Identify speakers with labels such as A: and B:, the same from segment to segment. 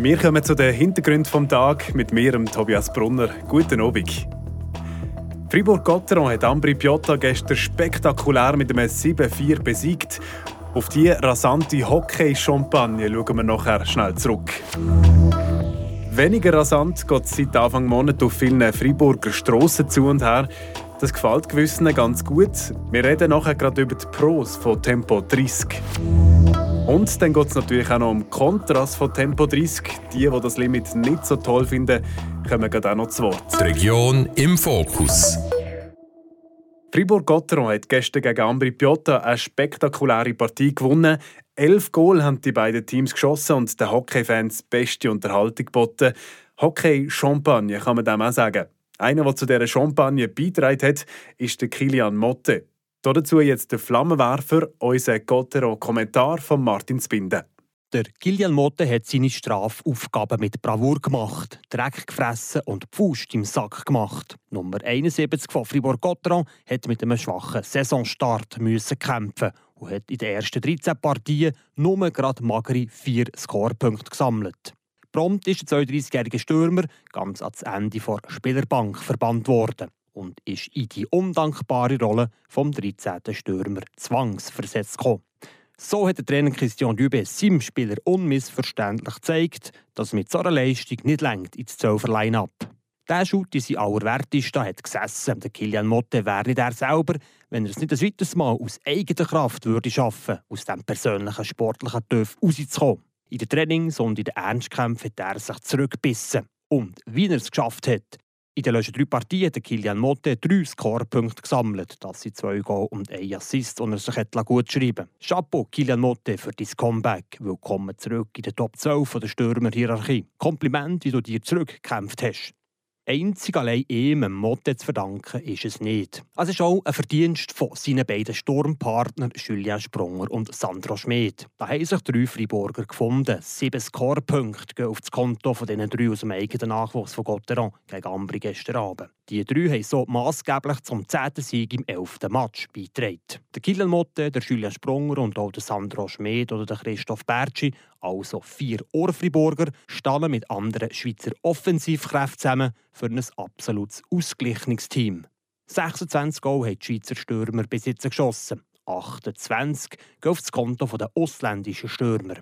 A: Wir kommen zu den Hintergründen vom Tag mit mir, Tobias Brunner. Guten Abend. Fribourg-Gotteron hat Ambri Piotta gestern spektakulär mit einem 7-4 besiegt. Auf diese rasante Hockey-Champagne schauen wir nachher schnell zurück. Weniger rasant geht es seit Anfang Monat auf vielen Freiburger Strassen zu und her. Das gefällt gewissen ganz gut. Wir reden nachher gerade über die Pros von Tempo 30. Und dann geht es natürlich auch noch um Kontrast von Tempo 30. Die, die das Limit nicht so toll finden, kommen gerade auch noch zu Wort.
B: Die Region im Fokus.
A: Fribourg-Gotteron hat gestern gegen Ambri Piotta eine spektakuläre Partie gewonnen. Elf Goal haben die beiden Teams geschossen und den Hockey-Fans beste Unterhaltung geboten. Hockey-Champagne kann man dem auch sagen. Einer, der zu dieser Champagne beigetragen hat, ist der Kilian Motte. Dazu jetzt der Flammenwerfer, unser Gottero-Kommentar von Martin Spinde.
C: Der Kilian Motte hat seine Strafaufgaben mit Bravour gemacht, Dreck gefressen und Pfust im Sack gemacht. Nummer 71 von Fribourg-Gotteron hat mit einem schwachen Saisonstart müssen kämpfen und hat in den ersten 13 Partien nur gerade magere vier Scorepunkte gesammelt. Prompt ist der 32-jährige Stürmer ganz ans Ende der Spielerbank verbannt worden und ist in die undankbare Rolle vom 13. Stürmer zwangsversetzt gekommen. So hat der Trainer Christian Dübe seinem Spieler unmissverständlich gezeigt, dass mit so einer Leistung nicht längt ins 12 Line-Up. Der Schutt in sein allerwertesten hat gesessen. Der Kilian Motte wäre nicht er selber, wenn er es nicht ein weiteres Mal aus eigener Kraft würde schaffen, aus dem persönlichen sportlichen Töpf rauszukommen. In den Trainings und in den Ernstkämpfen hat er sich zurückgebissen. Und wie er es geschafft hat, in den letzten drei Partien hat Kilian Motte drei Scorepunkte gesammelt. Das sind zwei Goal und ein Assist, und er sich gut schreiben Chapeau, Kilian Motte, für dein Comeback. Willkommen zurück in der Top 12 der Stürmerhierarchie. Kompliment, wie du dir zurückgekämpft hast. Einzig allein ihm, dem Motte zu verdanken, ist es nicht. Es ist auch ein Verdienst von seinen beiden Sturmpartnern Julien Sprunger und Sandro Schmid. Da haben sich drei Freiburger gefunden. Sieben Scorepunkte gehen auf das Konto von diesen drei aus dem eigenen Nachwuchs von Gotteron gegen Ambri gestern Abend. Die drei haben so maßgeblich zum zehnten Sieg im elften Match beigetragen. Der Kilian Motte, der Julian Sprunger und auch der Sandro Schmid oder der Christoph Bertschi, also vier Ohrfriburger, standen mit anderen Schweizer Offensivkräften zusammen für ein absolutes Ausgleichungsteam. 26 Goal haben die Schweizer Stürmer bis jetzt geschossen. 28 gehen auf das Konto der ausländischen Stürmer.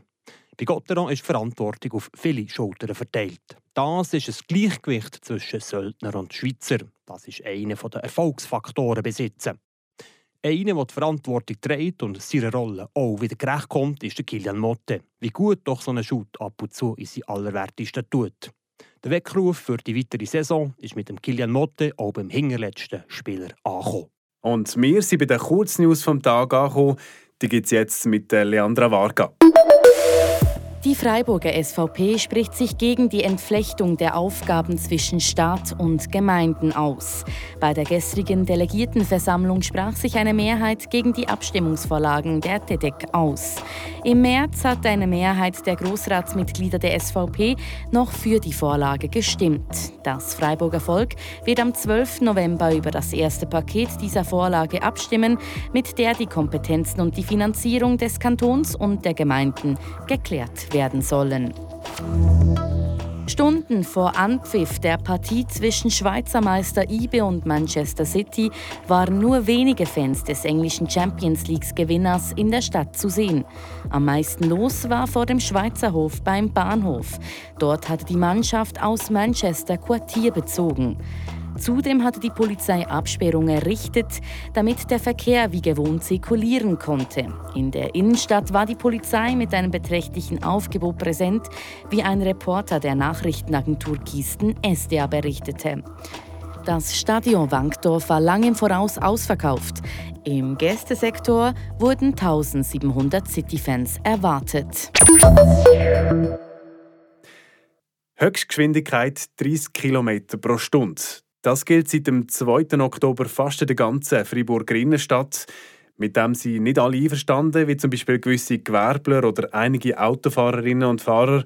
C: Bei Gotteron ist die Verantwortung auf viele Schultern verteilt. Das ist ein Gleichgewicht zwischen Söldner und Schweizer. Das ist einer der Erfolgsfaktoren besitzen. Einer, der die Verantwortung trägt und seiner Rolle auch wieder gerecht kommt, ist der Kilian Motte. Wie gut doch so ein Shoot ab und zu in sein Allerwertesten tut. Der Weckruf für die weitere Saison ist mit dem Kilian Motte auch beim hinterletzten Spieler angekommen.
A: Und wir sind bei den Kurznews vom Tag angekommen. Die gibt es jetzt mit Leandra Varga.
D: Die Freiburger SVP spricht sich gegen die Entflechtung der Aufgaben zwischen Staat und Gemeinden aus. Bei der gestrigen Delegiertenversammlung sprach sich eine Mehrheit gegen die Abstimmungsvorlagen der TEDEC aus. Im März hat eine Mehrheit der Großratsmitglieder der SVP noch für die Vorlage gestimmt. Das Freiburger Volk wird am 12. November über das erste Paket dieser Vorlage abstimmen, mit der die Kompetenzen und die Finanzierung des Kantons und der Gemeinden geklärt werden werden sollen. Stunden vor Anpfiff der Partie zwischen Schweizer Meister Ibe und Manchester City waren nur wenige Fans des englischen Champions League Gewinners in der Stadt zu sehen. Am meisten los war vor dem Schweizer Hof beim Bahnhof. Dort hatte die Mannschaft aus Manchester Quartier bezogen. Zudem hatte die Polizei Absperrungen errichtet, damit der Verkehr wie gewohnt zirkulieren konnte. In der Innenstadt war die Polizei mit einem beträchtlichen Aufgebot präsent, wie ein Reporter der Nachrichtenagentur Kisten SDA berichtete. Das Stadion Wankdorf war lang im Voraus ausverkauft. Im Gästesektor wurden 1700 City-Fans erwartet.
A: Höchstgeschwindigkeit 30 km pro Stunde. Das gilt seit dem 2. Oktober fast in der ganzen Freiburger Innenstadt. Mit dem sind nicht alle einverstanden, wie zum Beispiel gewisse Gewerbler oder einige Autofahrerinnen und Fahrer.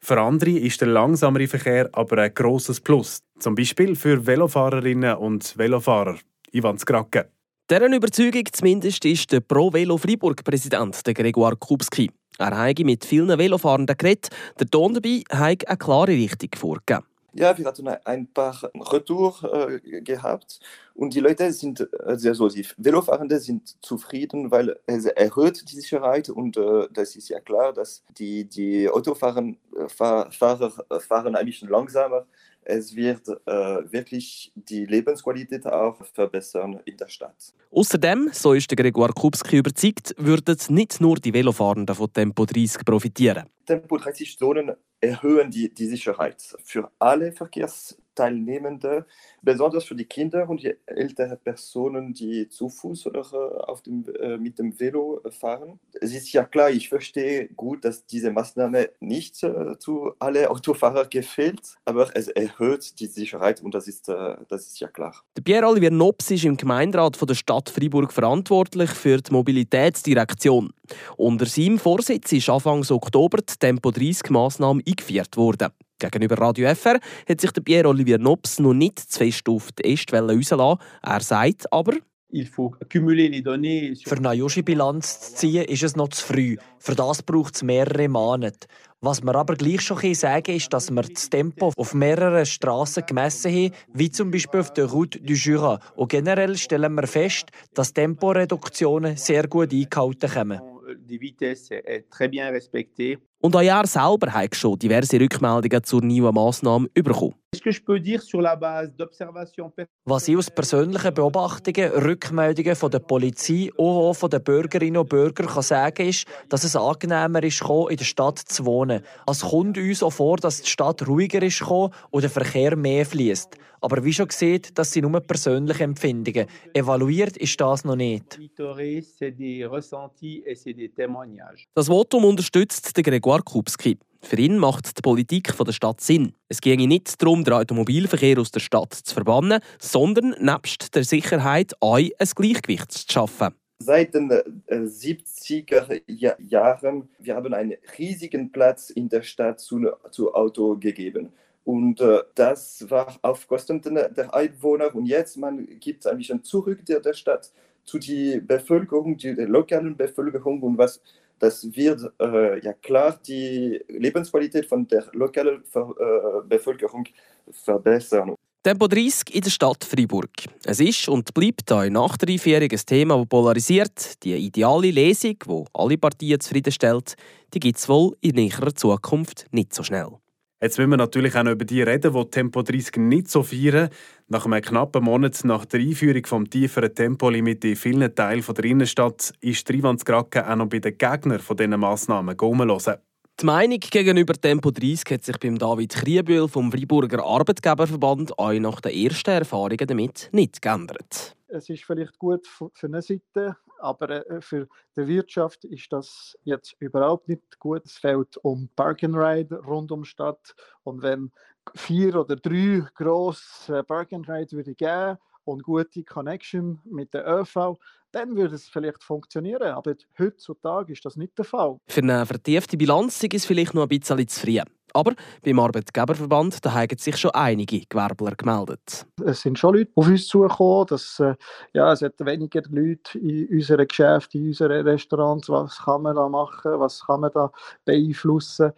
A: Für andere ist der langsamere Verkehr aber ein grosses Plus. Zum Beispiel für Velofahrerinnen und Velofahrer. Ivan Skrake.
E: Deren Überzeugung zumindest ist der Pro Velo Freiburg Präsident, Gregor Kubski. Er habe mit vielen Velofahrenden geredet. Der Ton dabei habe eine klare Richtung vorgegeben.
F: Ja, wir hatten ein paar Retour äh, gehabt und die Leute sind, also die Velofahrende sind zufrieden, weil es erhöht die Sicherheit und äh, das ist ja klar, dass die, die Autofahrer äh, Fahrer, fahren ein bisschen langsamer es wird äh, wirklich die Lebensqualität auch verbessern in der Stadt.
E: Außerdem, so ist der Gregor Kubski überzeugt, würden nicht nur die Velofahrenden von Tempo 30 profitieren.
F: Tempo 30 Zonen erhöhen die, die Sicherheit für alle Verkehrsteilnehmende, besonders für die Kinder und die älteren Personen, die zu Fuß oder äh, auf dem, äh, mit dem Velo fahren. Es ist ja klar, ich verstehe gut, dass diese Maßnahme nicht äh, zu allen Autofahrern gefällt, aber es erhöht die Sicherheit und das ist, das ist ja klar.
E: Pierre-Olivier Nobs ist im Gemeinderat von der Stadt Freiburg verantwortlich für die Mobilitätsdirektion. Unter seinem Vorsitz ist Anfang Oktober die Tempo 30 Massnahme eingeführt worden. Gegenüber Radio FR hat sich der Pierre-Olivier Nobs noch nicht zu fest auf die Est rauslassen. Er sagt aber,
G: für
C: eine Joshi-Bilanz zu ziehen, ist es noch zu früh. Für das braucht es mehrere Monate. Was wir aber gleich schon sagen ist, dass wir das Tempo auf mehreren Strassen gemessen haben, wie zum Beispiel auf der Route du Jura. Und generell stellen wir fest, dass Temporeduktionen sehr gut eingehalten kommen
G: die Vitesse est très bien respectée.
E: Und auch er selber hat schon diverse Rückmeldungen zur neuen Massnahme bekommen.
C: Was ich aus persönlichen Beobachtungen, Rückmeldungen von der Polizei und auch von den Bürgerinnen und Bürgern kann sagen ist, dass es angenehmer ist, in der Stadt zu wohnen. Es kommt uns auch vor, dass die Stadt ruhiger ist und der Verkehr mehr fließt. Aber wie schon gesehen, das sind nur persönliche Empfindungen. Evaluiert ist das noch nicht.
E: Das Votum unterstützt der Gregor Kubski. Für ihn macht die Politik der Stadt Sinn. Es ginge nicht darum, den Automobilverkehr aus der Stadt zu verbannen, sondern nebst der Sicherheit auch ein Gleichgewicht zu schaffen.
F: Seit den 70er äh, Jahren wir haben einen riesigen Platz in der Stadt zu, zu Auto gegeben. Und äh, das war auf Kosten der Einwohner. Und jetzt man gibt es ein bisschen zurück der, der Stadt zu der Bevölkerung, die, der lokalen Bevölkerung. Und was das wird äh, ja klar die Lebensqualität von der lokalen Ver äh, Bevölkerung verbessern.
E: Tempo 30 in der Stadt Freiburg. Es ist und bleibt ein Thema, das polarisiert. Die ideale Lesung, die alle Partien zufriedenstellt, die gibt es wohl in näherer Zukunft nicht so schnell.
A: Jetzt wollen wir natürlich auch noch über die reden, die Tempo 30 nicht so feiern. Nach einem knappen Monat nach der Einführung des tieferen Tempolimit in vielen Teilen der Innenstadt ist die Einwandskrake auch noch bei den Gegnern dieser Massnahmen rumhören.
E: Die Meinung gegenüber Tempo 30 hat sich beim David Kriebühl vom Freiburger Arbeitgeberverband auch nach den ersten Erfahrungen damit nicht geändert.
H: Es ist vielleicht gut für eine Seite, aber äh, für die Wirtschaft ist das jetzt überhaupt nicht gut. Es fällt um Park and Ride rund um Stadt und wenn vier oder drei grosse Park and Ride würde geben und gute Connection mit der ÖV, dann würde es vielleicht funktionieren. Aber heutzutage ist das nicht der Fall.
E: Für eine vertiefte Bilanz ist es vielleicht noch ein bisschen zu früh. Aber beim Arbeitgeberverband da haben sich schon einige Gewerbler gemeldet.
H: Es sind schon Leute auf uns zugekommen, dass äh, ja, es hat weniger Leute in unseren Geschäften, in unseren Restaurants. Was kann man da machen? Was kann man da beeinflussen?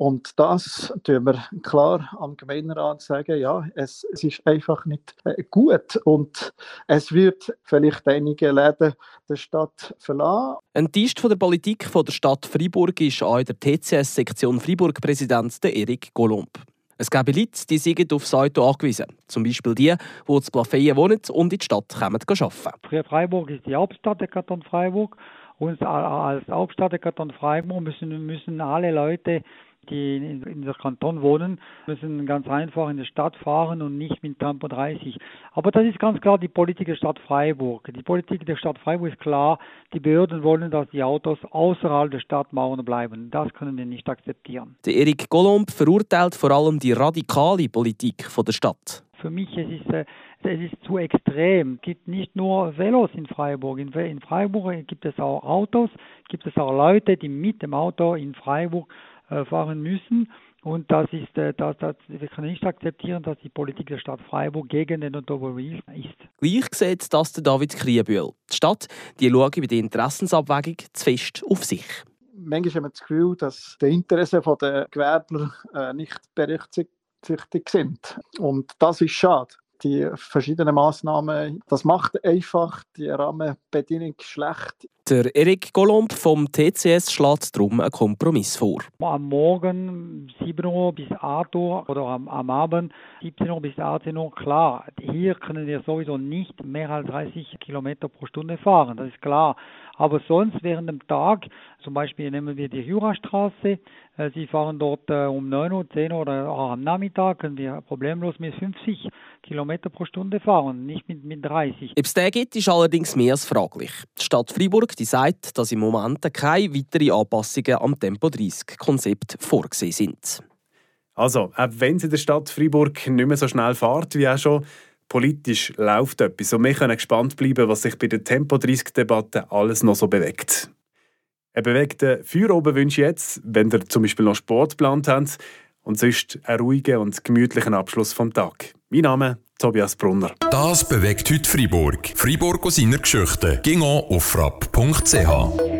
H: Und das tun wir klar am Gemeinderat sagen, ja, es, es ist einfach nicht äh, gut und es wird vielleicht einige Läden der Stadt verlassen.
E: Enttäuscht von der Politik von der Stadt Freiburg ist auch der TCS-Sektion Freiburg-Präsident Erik Golomb. Es gäbe Leute, die sind auf das Auto angewiesen. Zum Beispiel die, die in Plafeyen wohnen und in die Stadt kommen arbeiten.
I: Freiburg ist die Hauptstadt der Kanton Freiburg. Und als Hauptstadt der Kanton Freiburg müssen, müssen alle Leute die in, in der Kanton wohnen, müssen ganz einfach in die Stadt fahren und nicht mit Tempo 30. Aber das ist ganz klar die Politik der Stadt Freiburg. Die Politik der Stadt Freiburg ist klar, die Behörden wollen, dass die Autos außerhalb der Stadtmauern bleiben. Das können wir nicht akzeptieren.
E: Der Erik Golomb verurteilt vor allem die radikale Politik von der Stadt.
I: Für mich es ist es es ist zu extrem. Es gibt nicht nur Velos in Freiburg. In, Freiburg gibt es auch Autos, gibt es auch Leute, die mit dem Auto in Freiburg äh, fahren müssen. Und das ist, äh, das, das, wir können nicht akzeptieren, dass die Politik der Stadt Freiburg gegen den Automobil ist.
E: Gleich sieht das der David Kriebühl. Die Stadt die schaut bei der Interessensabwägung zu fest auf sich.
H: manchmal haben wir das Gefühl, dass die Interessen der Gewerbler äh, nicht berücksichtigt sind. Und das ist schade die verschiedenen Massnahmen, das macht einfach die Rahmenbedingungen schlecht.
E: Der Erik Golomb vom TCS schlägt darum einen Kompromiss vor.
I: Am Morgen 7 Uhr bis 8 Uhr oder am, am Abend 17 Uhr bis 18 Uhr, klar, hier können wir sowieso nicht mehr als 30 Kilometer pro Stunde fahren, das ist klar. Aber sonst während dem Tag, zum Beispiel nehmen wir die Jurastraße, äh, Sie fahren dort äh, um 9 Uhr, 10 Uhr oder auch am Nachmittag, können wir problemlos mit 50 Kilometer pro Stunde fahren, nicht mit, mit 30.
E: Ob es den gibt, ist allerdings mehr als fraglich. Die Stadt Freiburg die sagt, dass im Moment keine weiteren Anpassungen am Tempo-30-Konzept vorgesehen sind.
A: Also, auch wenn es in der Stadt Freiburg nicht mehr so schnell fährt wie auch schon, politisch läuft etwas und wir können gespannt bleiben, was sich bei der Tempo-30-Debatte alles noch so bewegt. Einen bewegten Feierabend wünsche ich jetzt, wenn ihr zum Beispiel noch Sport geplant habt und sonst einen ruhigen und gemütlichen Abschluss vom Tag. Mein Name Tobias Brunner.
B: Das bewegt heute Freiburg. Freiburg aus seiner Geschichte. Ging auf frapp.ch.